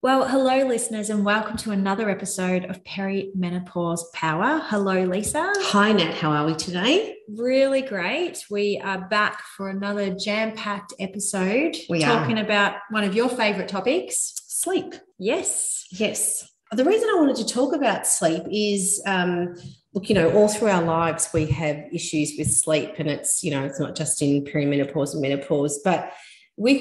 Well, hello, listeners, and welcome to another episode of Perimenopause Power. Hello, Lisa. Hi, Nat. How are we today? Really great. We are back for another jam packed episode. We are talking are. about one of your favorite topics Sleep. yes. Yes. The reason I wanted to talk about sleep is um, look, you know, all through our lives, we have issues with sleep, and it's, you know, it's not just in perimenopause and menopause, but with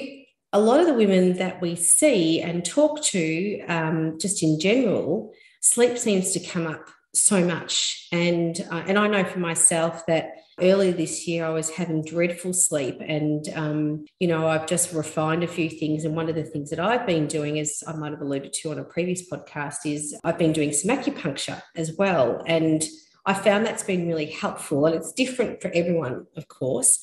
a lot of the women that we see and talk to, um, just in general, sleep seems to come up so much. And uh, and I know for myself that earlier this year I was having dreadful sleep, and um, you know I've just refined a few things. And one of the things that I've been doing, as I might have alluded to on a previous podcast, is I've been doing some acupuncture as well, and I found that's been really helpful. And it's different for everyone, of course.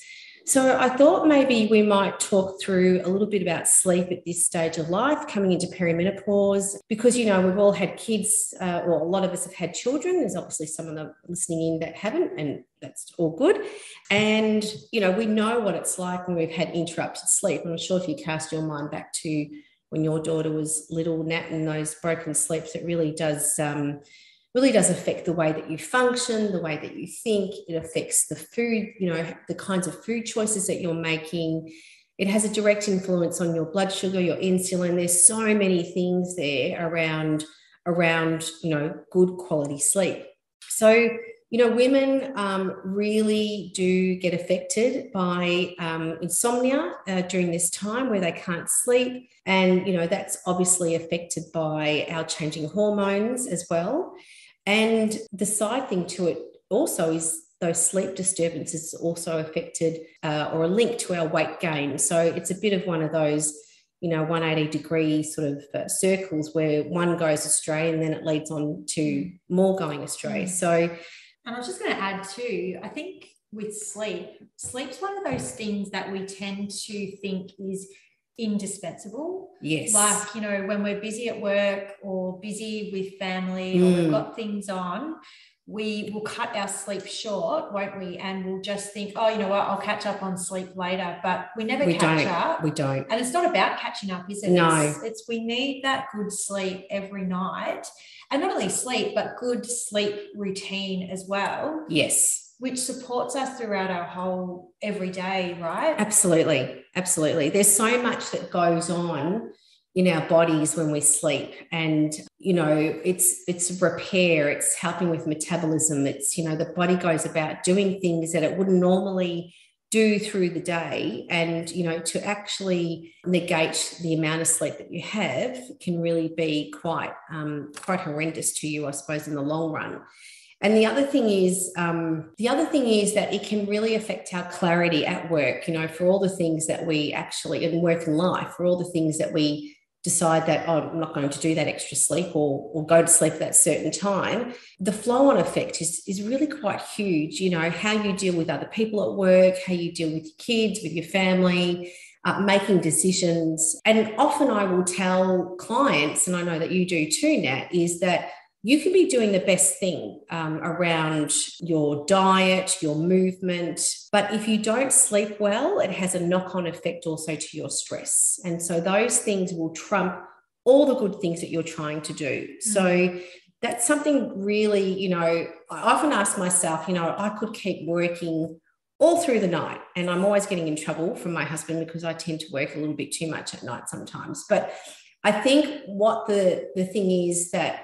So I thought maybe we might talk through a little bit about sleep at this stage of life, coming into perimenopause, because you know we've all had kids, uh, or a lot of us have had children. There's obviously some of them listening in that haven't, and that's all good. And you know we know what it's like when we've had interrupted sleep. I'm sure if you cast your mind back to when your daughter was little, Nat, and those broken sleeps, it really does. Um, really does affect the way that you function, the way that you think. It affects the food, you know, the kinds of food choices that you're making. It has a direct influence on your blood sugar, your insulin. There's so many things there around around you know good quality sleep. So you know, women um, really do get affected by um, insomnia uh, during this time where they can't sleep. And, you know, that's obviously affected by our changing hormones as well. And the side thing to it also is those sleep disturbances also affected uh, or are linked to our weight gain. So it's a bit of one of those, you know, 180 degree sort of uh, circles where one goes astray and then it leads on to more going astray. So, And I was just going to add too, I think with sleep, sleep's one of those things that we tend to think is indispensable. yes. Like, you know, when we're busy at work or busy with family or we've Mm. got things on, we will cut our sleep short, won't we? And we'll just think, oh, you know what, I'll catch up on sleep later. But we never we catch don't. up. We don't. And it's not about catching up, is it? No. It's, it's we need that good sleep every night. And not only sleep, but good sleep routine as well, Yes. Which supports us throughout our whole everyday, right? Absolutely. Absolutely. There's so much that goes on in our bodies when we sleep and you know it's it's repair it's helping with metabolism it's you know the body goes about doing things that it wouldn't normally do through the day and you know to actually negate the amount of sleep that you have can really be quite um, quite horrendous to you i suppose in the long run and the other thing is, um, the other thing is that it can really affect our clarity at work. You know, for all the things that we actually in work and life, for all the things that we decide that oh, I'm not going to do that extra sleep or or go to sleep at that certain time. The flow-on effect is is really quite huge. You know, how you deal with other people at work, how you deal with your kids, with your family. Uh, making decisions. And often I will tell clients, and I know that you do too, Nat, is that you can be doing the best thing um, around your diet, your movement. But if you don't sleep well, it has a knock on effect also to your stress. And so those things will trump all the good things that you're trying to do. So that's something really, you know, I often ask myself, you know, I could keep working all through the night and I'm always getting in trouble from my husband because I tend to work a little bit too much at night sometimes. But I think what the the thing is that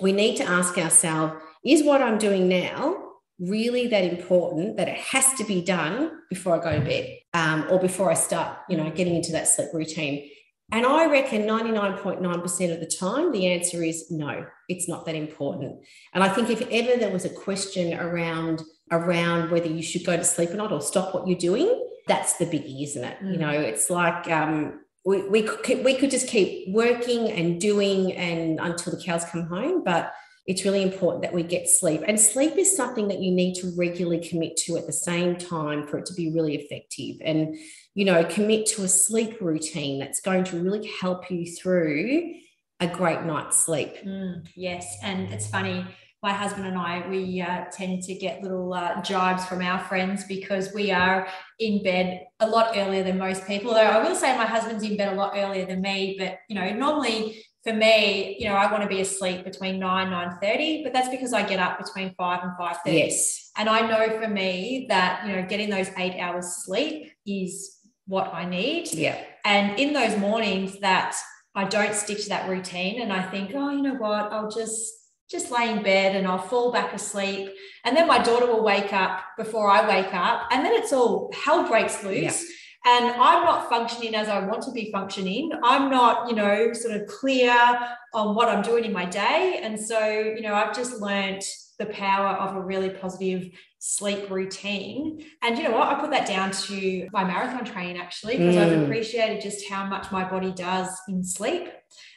we need to ask ourselves is what I'm doing now really that important that it has to be done before I go to bed um, or before I start, you know, getting into that sleep routine? And I reckon 99.9% of the time, the answer is no, it's not that important. And I think if ever there was a question around around whether you should go to sleep or not or stop what you're doing, that's the biggie, isn't it? You Mm. know, it's like um, we, we, could, we could just keep working and doing and until the cows come home. But it's really important that we get sleep. And sleep is something that you need to regularly commit to at the same time for it to be really effective. And, you know, commit to a sleep routine that's going to really help you through a great night's sleep. Mm, yes. And it's funny my husband and I, we uh, tend to get little uh, jibes from our friends because we are in bed a lot earlier than most people. Though I will say my husband's in bed a lot earlier than me, but you know, normally for me, you know, I want to be asleep between nine, nine thirty, but that's because I get up between five and five thirty. Yes. And I know for me that you know, getting those eight hours sleep is what I need. Yeah. And in those mornings that I don't stick to that routine and I think, oh, you know what, I'll just just lay in bed and I'll fall back asleep. And then my daughter will wake up before I wake up. And then it's all hell breaks loose. Yeah. And I'm not functioning as I want to be functioning. I'm not, you know, sort of clear on what I'm doing in my day. And so, you know, I've just learned the power of a really positive sleep routine. And you know what? I put that down to my marathon training actually, because mm. I've appreciated just how much my body does in sleep.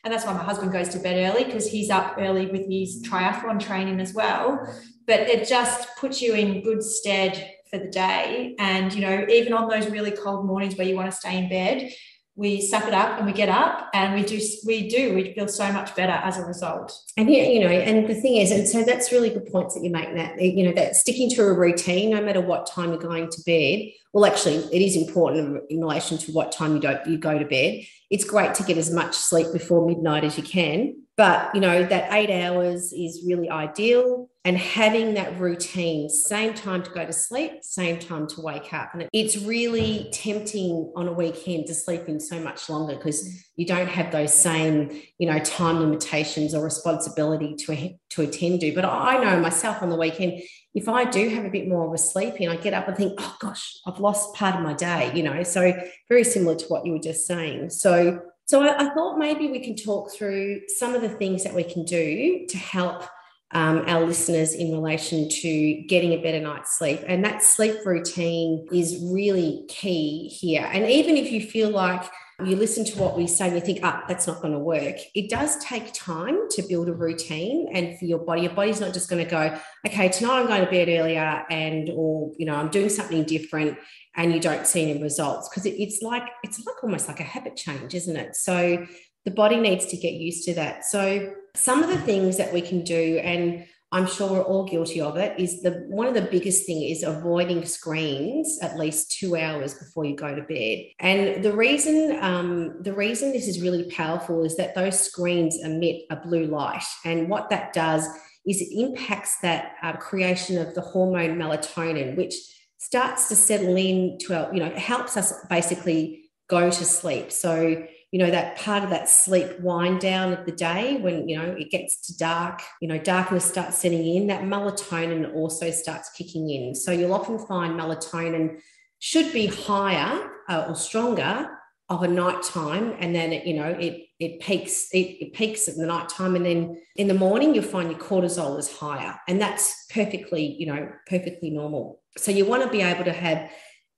And that's why my husband goes to bed early because he's up early with his triathlon training as well. But it just puts you in good stead for the day. And, you know, even on those really cold mornings where you want to stay in bed, we suck it up and we get up and we do we do we feel so much better as a result. And yeah you know and the thing is and so that's really good points that you make that you know that sticking to a routine no matter what time you're going to bed well actually it is important in relation to what time you don't you go to bed it's great to get as much sleep before midnight as you can but you know that eight hours is really ideal and having that routine same time to go to sleep same time to wake up and it's really tempting on a weekend to sleep in so much longer because you don't have those same you know time limitations or responsibility to to attend to but i know myself on the weekend if i do have a bit more of a sleep and i get up and think oh gosh i've lost part of my day you know so very similar to what you were just saying so so I, I, thought maybe we can talk through some of the things that we can do to help um, our listeners in relation to getting a better night's sleep. And that sleep routine is really key here. And even if you feel like you listen to what we say and you think, ah, that's not going to work. It does take time to build a routine and for your body. Your body's not just going to go, okay, tonight I'm going to bed earlier and or you know, I'm doing something different and you don't see any results because it, it's like it's like almost like a habit change isn't it so the body needs to get used to that so some of the things that we can do and i'm sure we're all guilty of it is the one of the biggest thing is avoiding screens at least two hours before you go to bed and the reason um, the reason this is really powerful is that those screens emit a blue light and what that does is it impacts that uh, creation of the hormone melatonin which starts to settle in to our, you know, helps us basically go to sleep. So, you know, that part of that sleep wind down of the day when, you know, it gets to dark, you know, darkness starts setting in, that melatonin also starts kicking in. So you'll often find melatonin should be higher uh, or stronger of a night time and then it, you know it it peaks it, it peaks at the night time and then in the morning you'll find your cortisol is higher and that's perfectly you know perfectly normal so you want to be able to have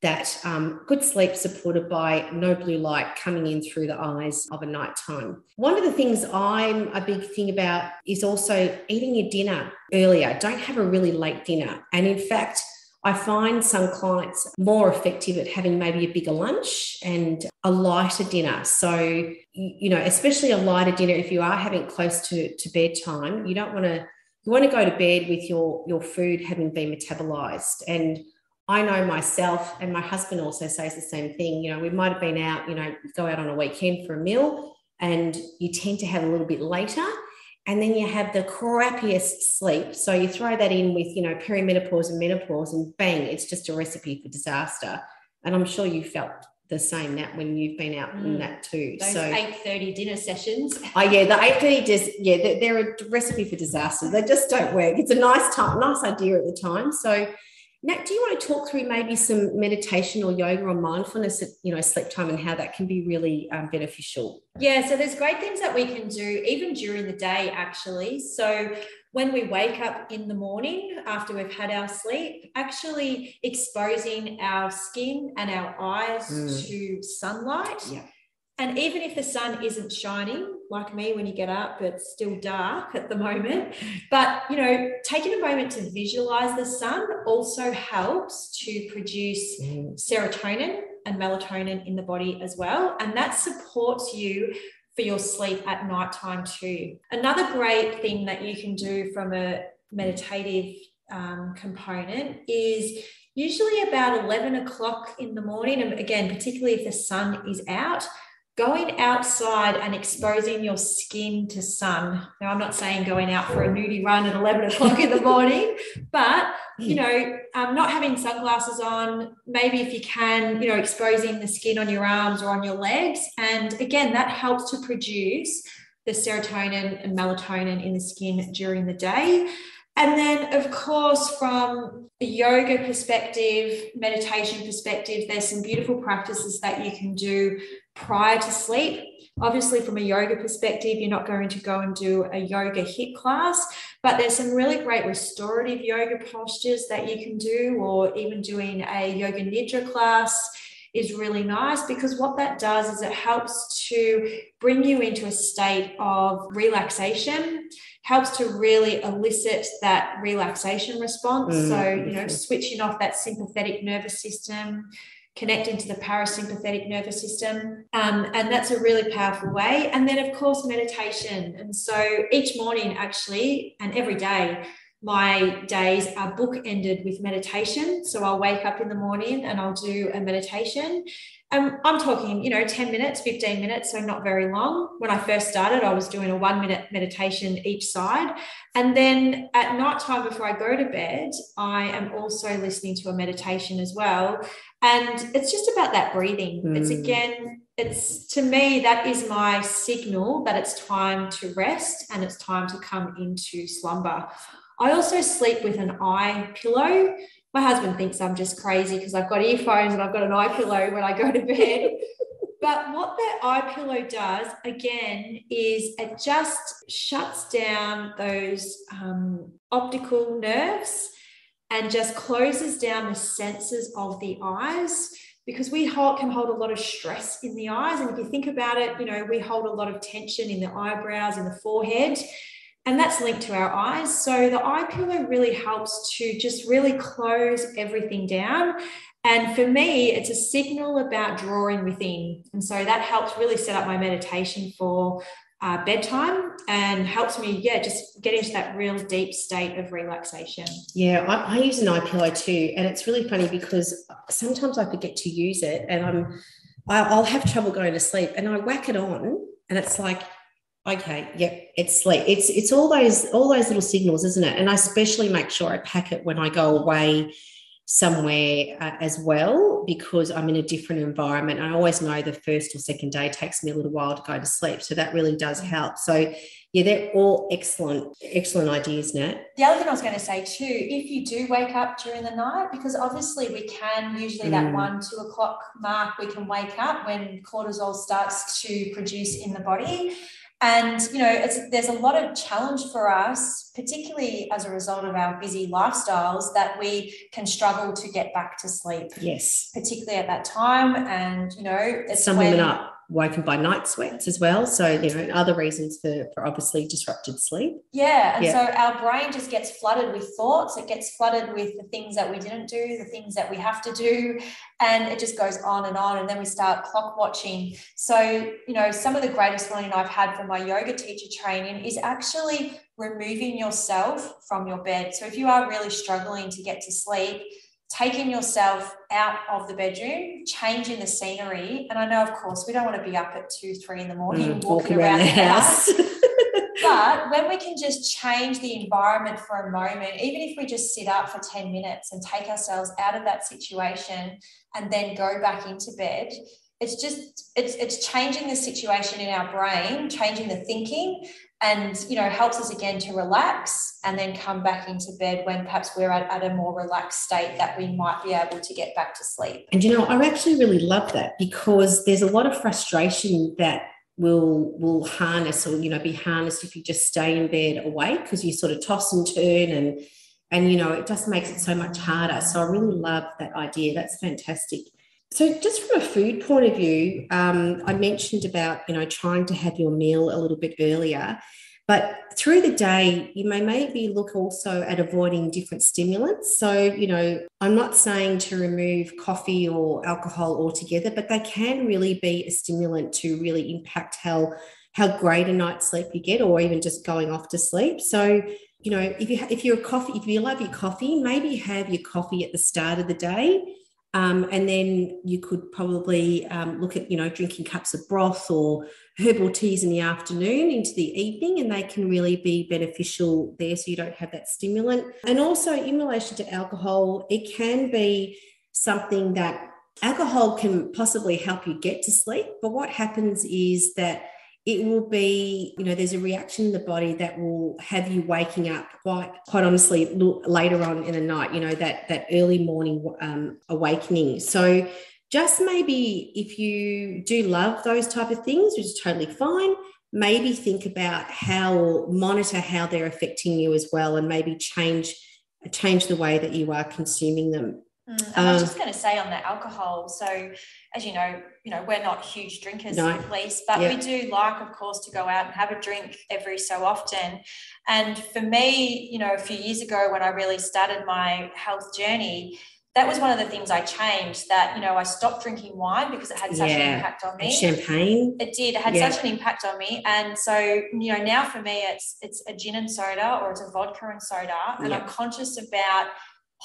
that um, good sleep supported by no blue light coming in through the eyes of a night time. One of the things I'm a big thing about is also eating your dinner earlier. Don't have a really late dinner. And in fact, I find some clients more effective at having maybe a bigger lunch and a lighter dinner. So, you know, especially a lighter dinner if you are having close to, to bedtime, you don't want to you want to go to bed with your your food having been metabolized and I know myself and my husband also says the same thing. You know, we might have been out, you know, go out on a weekend for a meal and you tend to have a little bit later and then you have the crappiest sleep. So you throw that in with, you know, perimenopause and menopause and bang, it's just a recipe for disaster. And I'm sure you felt the same that when you've been out mm. in that too. Those so eight thirty dinner sessions. Oh yeah, the eight thirty just yeah, they're, they're, a recipe for disaster. They just don't work. It's a nice time, nice idea at the time. So Nat, do you want to talk through maybe some meditation or yoga or mindfulness at you know sleep time and how that can be really um, beneficial? Yeah, so there's great things that we can do even during the day actually. So when we wake up in the morning after we've had our sleep, actually exposing our skin and our eyes mm. to sunlight. Yeah And even if the sun isn't shining, like me, when you get up, it's still dark at the moment. But, you know, taking a moment to visualize the sun also helps to produce mm. serotonin and melatonin in the body as well. And that supports you for your sleep at nighttime too. Another great thing that you can do from a meditative um, component is usually about 11 o'clock in the morning. And again, particularly if the sun is out, going outside and exposing your skin to sun. Now, I'm not saying going out for a nudie run at 11 o'clock in the morning, but you know, um, not having sunglasses on, maybe if you can, you know, exposing the skin on your arms or on your legs. And again, that helps to produce the serotonin and melatonin in the skin during the day. And then, of course, from a yoga perspective, meditation perspective, there's some beautiful practices that you can do prior to sleep. Obviously, from a yoga perspective, you're not going to go and do a yoga HIIT class, but there's some really great restorative yoga postures that you can do, or even doing a yoga nidra class is really nice because what that does is it helps to bring you into a state of relaxation helps to really elicit that relaxation response mm, so you know switching off that sympathetic nervous system connecting to the parasympathetic nervous system. Um, and that's a really powerful way. And then, of course, meditation. And so each morning, actually, and every day, my days are bookended with meditation. So I'll wake up in the morning and I'll do a meditation. And I'm talking, you know, 10 minutes, 15 minutes, so not very long. When I first started, I was doing a one minute meditation each side. And then at night time before I go to bed, I am also listening to a meditation as well. And it's just about that breathing. Mm. It's again, it's to me, that is my signal that it's time to rest and it's time to come into slumber. I also sleep with an eye pillow. My husband thinks I'm just crazy because I've got earphones and I've got an eye pillow when I go to bed. but what that eye pillow does, again, is it just shuts down those um, optical nerves and just closes down the senses of the eyes because we hold, can hold a lot of stress in the eyes. And if you think about it, you know, we hold a lot of tension in the eyebrows in the forehead, and that's linked to our eyes. So the eye pillow really helps to just really close everything down. And for me, it's a signal about drawing within. And so that helps really set up my meditation for uh, bedtime and helps me, yeah, just get into that real deep state of relaxation. Yeah, I, I use an eye pillow too, and it's really funny because sometimes I forget to use it, and I'm I'll have trouble going to sleep, and I whack it on, and it's like, okay, yep, it's sleep. It's it's all those all those little signals, isn't it? And I especially make sure I pack it when I go away somewhere uh, as well because I'm in a different environment. I always know the first or second day takes me a little while to go to sleep. So that really does help. So yeah, they're all excellent, excellent ideas, Nat. The other thing I was going to say too, if you do wake up during the night, because obviously we can usually mm. that one, two o'clock mark, we can wake up when cortisol starts to produce in the body. And you know, there's a lot of challenge for us, particularly as a result of our busy lifestyles, that we can struggle to get back to sleep. Yes, particularly at that time, and you know, it's some when, women are woken by night sweats as well. So, you know, other reasons for, for obviously disrupted sleep. Yeah. And yeah. so our brain just gets flooded with thoughts. It gets flooded with the things that we didn't do, the things that we have to do. And it just goes on and on. And then we start clock watching. So, you know, some of the greatest learning I've had from my yoga teacher training is actually removing yourself from your bed. So if you are really struggling to get to sleep, taking yourself out of the bedroom, changing the scenery. And I know, of course, we don't want to be up at two, three in the morning mm, walking, walking, around, around the house. house. but when we can just change the environment for a moment, even if we just sit up for 10 minutes and take ourselves out of that situation and then go back into bed, it's just it's it's changing the situation in our brain changing the thinking and you know helps us again to relax and then come back into bed when perhaps we're at, at a more relaxed state that we might be able to get back to sleep. And you know i actually really love that because there's a lot of frustration that will will harness or you know be harnessed if you just stay in bed awake because you sort of toss and turn and and you know it just makes it so much harder. So i really love that idea. That's fantastic So, just from a food point of view, um, I mentioned about you know trying to have your meal a little bit earlier, but through the day, you may maybe look also at avoiding different stimulants. So, you know, I'm not saying to remove coffee or alcohol altogether, but they can really be a stimulant to really impact how how great a night's sleep you get, or even just going off to sleep. So, you know, if you if you're a coffee, if you love your coffee, maybe have your coffee at the start of the day um, and then you could probably um, look at, you know, drinking cups of broth or herbal teas in the afternoon into the evening, and they can really be beneficial there so you don't have that stimulant. And also, in relation to alcohol, it can be something that alcohol can possibly help you get to sleep. But what happens is that it will be, you know, there's a reaction in the body that will have you waking up quite, quite honestly later on in the night, you know, that, that early morning um, awakening. So just maybe if you do love those type of things, which is totally fine, maybe think about how, monitor how they're affecting you as well and maybe change, change the way that you are consuming them. Mm, I was just going to say on the alcohol. So, as you know, you know we're not huge drinkers, no. at least, but we do like, of course, to go out and have a drink every so often. And for me, you know, a few years ago when I really started my health journey, that was one of the things I changed. That you know, I stopped drinking wine because it had such yeah. an impact on me. Champagne. It did. It had yeah. such an impact on me, and so you know, now for me, it's it's a gin and soda or it's a vodka and soda, and yeah. I'm conscious about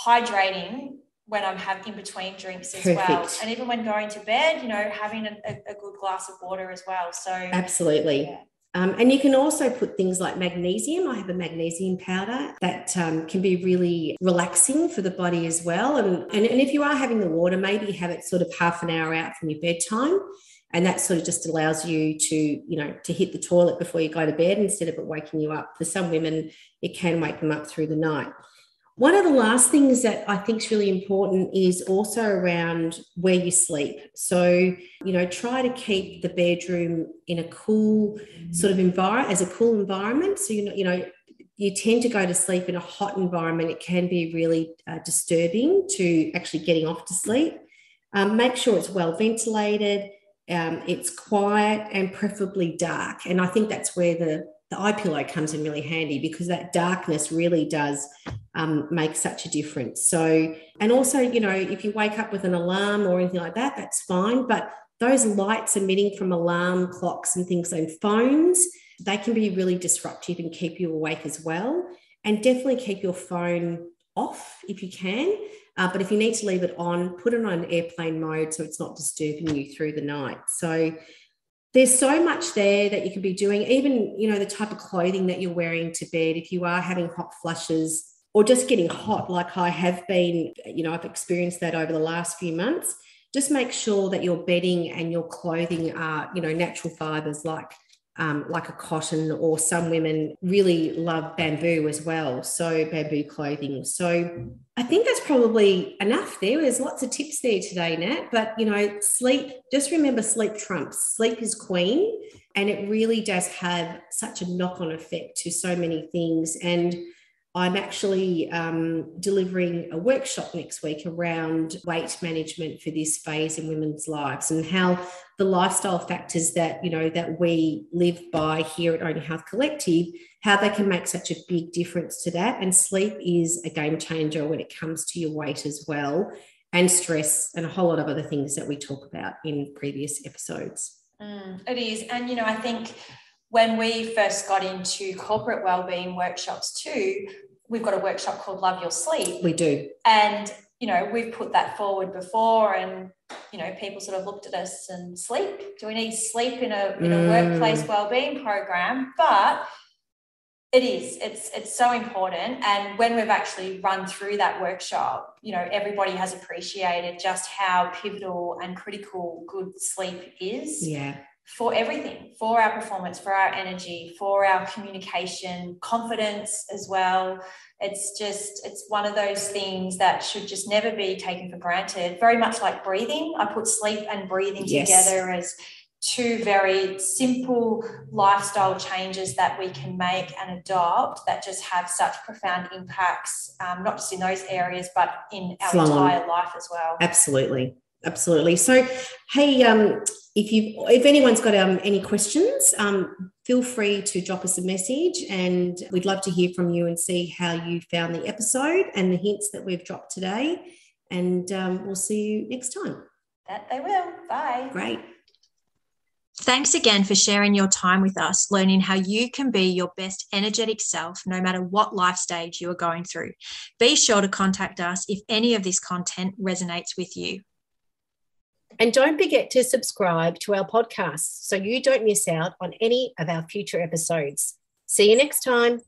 hydrating when I'm having in between drinks as Perfect. well. And even when going to bed, you know, having a, a good glass of water as well. So absolutely. Yeah. Um, and you can also put things like magnesium. I have a magnesium powder that um, can be really relaxing for the body as well. And, and, and if you are having the water, maybe have it sort of half an hour out from your bedtime. And that sort of just allows you to, you know, to hit the toilet before you go to bed instead of it waking you up. For some women, it can wake them up through the night. One of the last things that I think is really important is also around where you sleep. So, you know, try to keep the bedroom in a cool sort of environment, as a cool environment. So, you know, you know, you tend to go to sleep in a hot environment. It can be really uh, disturbing to actually getting off to sleep. Um, make sure it's well ventilated, um, it's quiet, and preferably dark. And I think that's where the the eye pillow comes in really handy because that darkness really does um, make such a difference. So, and also, you know, if you wake up with an alarm or anything like that, that's fine. But those lights emitting from alarm clocks and things and phones, they can be really disruptive and keep you awake as well. And definitely keep your phone off if you can. Uh, but if you need to leave it on, put it on airplane mode so it's not disturbing you through the night. So there's so much there that you can be doing, even, you know, the type of clothing that you're wearing to bed. If you are having hot flushes, or just getting hot like I have been, you know, I've experienced that over the last few months. Just make sure that your bedding and your clothing are, you know, natural fibers like um, like a cotton, or some women really love bamboo as well. So, bamboo clothing. So, I think that's probably enough there. There's lots of tips there today, Nat. But, you know, sleep, just remember sleep trumps. Sleep is queen. And it really does have such a knock on effect to so many things. And I'm actually um, delivering a workshop next week around weight management for this phase in women's lives and how the lifestyle factors that you know that we live by here at Own Health Collective, how they can make such a big difference to that. And sleep is a game changer when it comes to your weight as well, and stress, and a whole lot of other things that we talk about in previous episodes. Mm, it is, and you know, I think when we first got into corporate wellbeing workshops too, we've got a workshop called Love Your Sleep. We do. And, you know, we've put that forward before and, you know, people sort of looked at us and sleep. Do we need sleep in a, in a mm. workplace wellbeing program? But it is it's it's so important and when we've actually run through that workshop you know everybody has appreciated just how pivotal and critical good sleep is yeah for everything for our performance for our energy for our communication confidence as well. It's just it's one of those things that should just never be taken for granted. Very much like breathing. I put sleep and breathing yes. together as two very simple lifestyle changes that we can make and adopt that just have such profound impacts um, not just in those areas but in our entire life as well. Absolutely. Absolutely. So, hey, um, if you if anyone's got um, any questions, um, feel free to drop us a message, and we'd love to hear from you and see how you found the episode and the hints that we've dropped today. And um, we'll see you next time. That they will. Bye. Great. Thanks again for sharing your time with us, learning how you can be your best energetic self no matter what life stage you are going through. Be sure to contact us if any of this content resonates with you. And don't forget to subscribe to our podcast so you don't miss out on any of our future episodes. See you next time.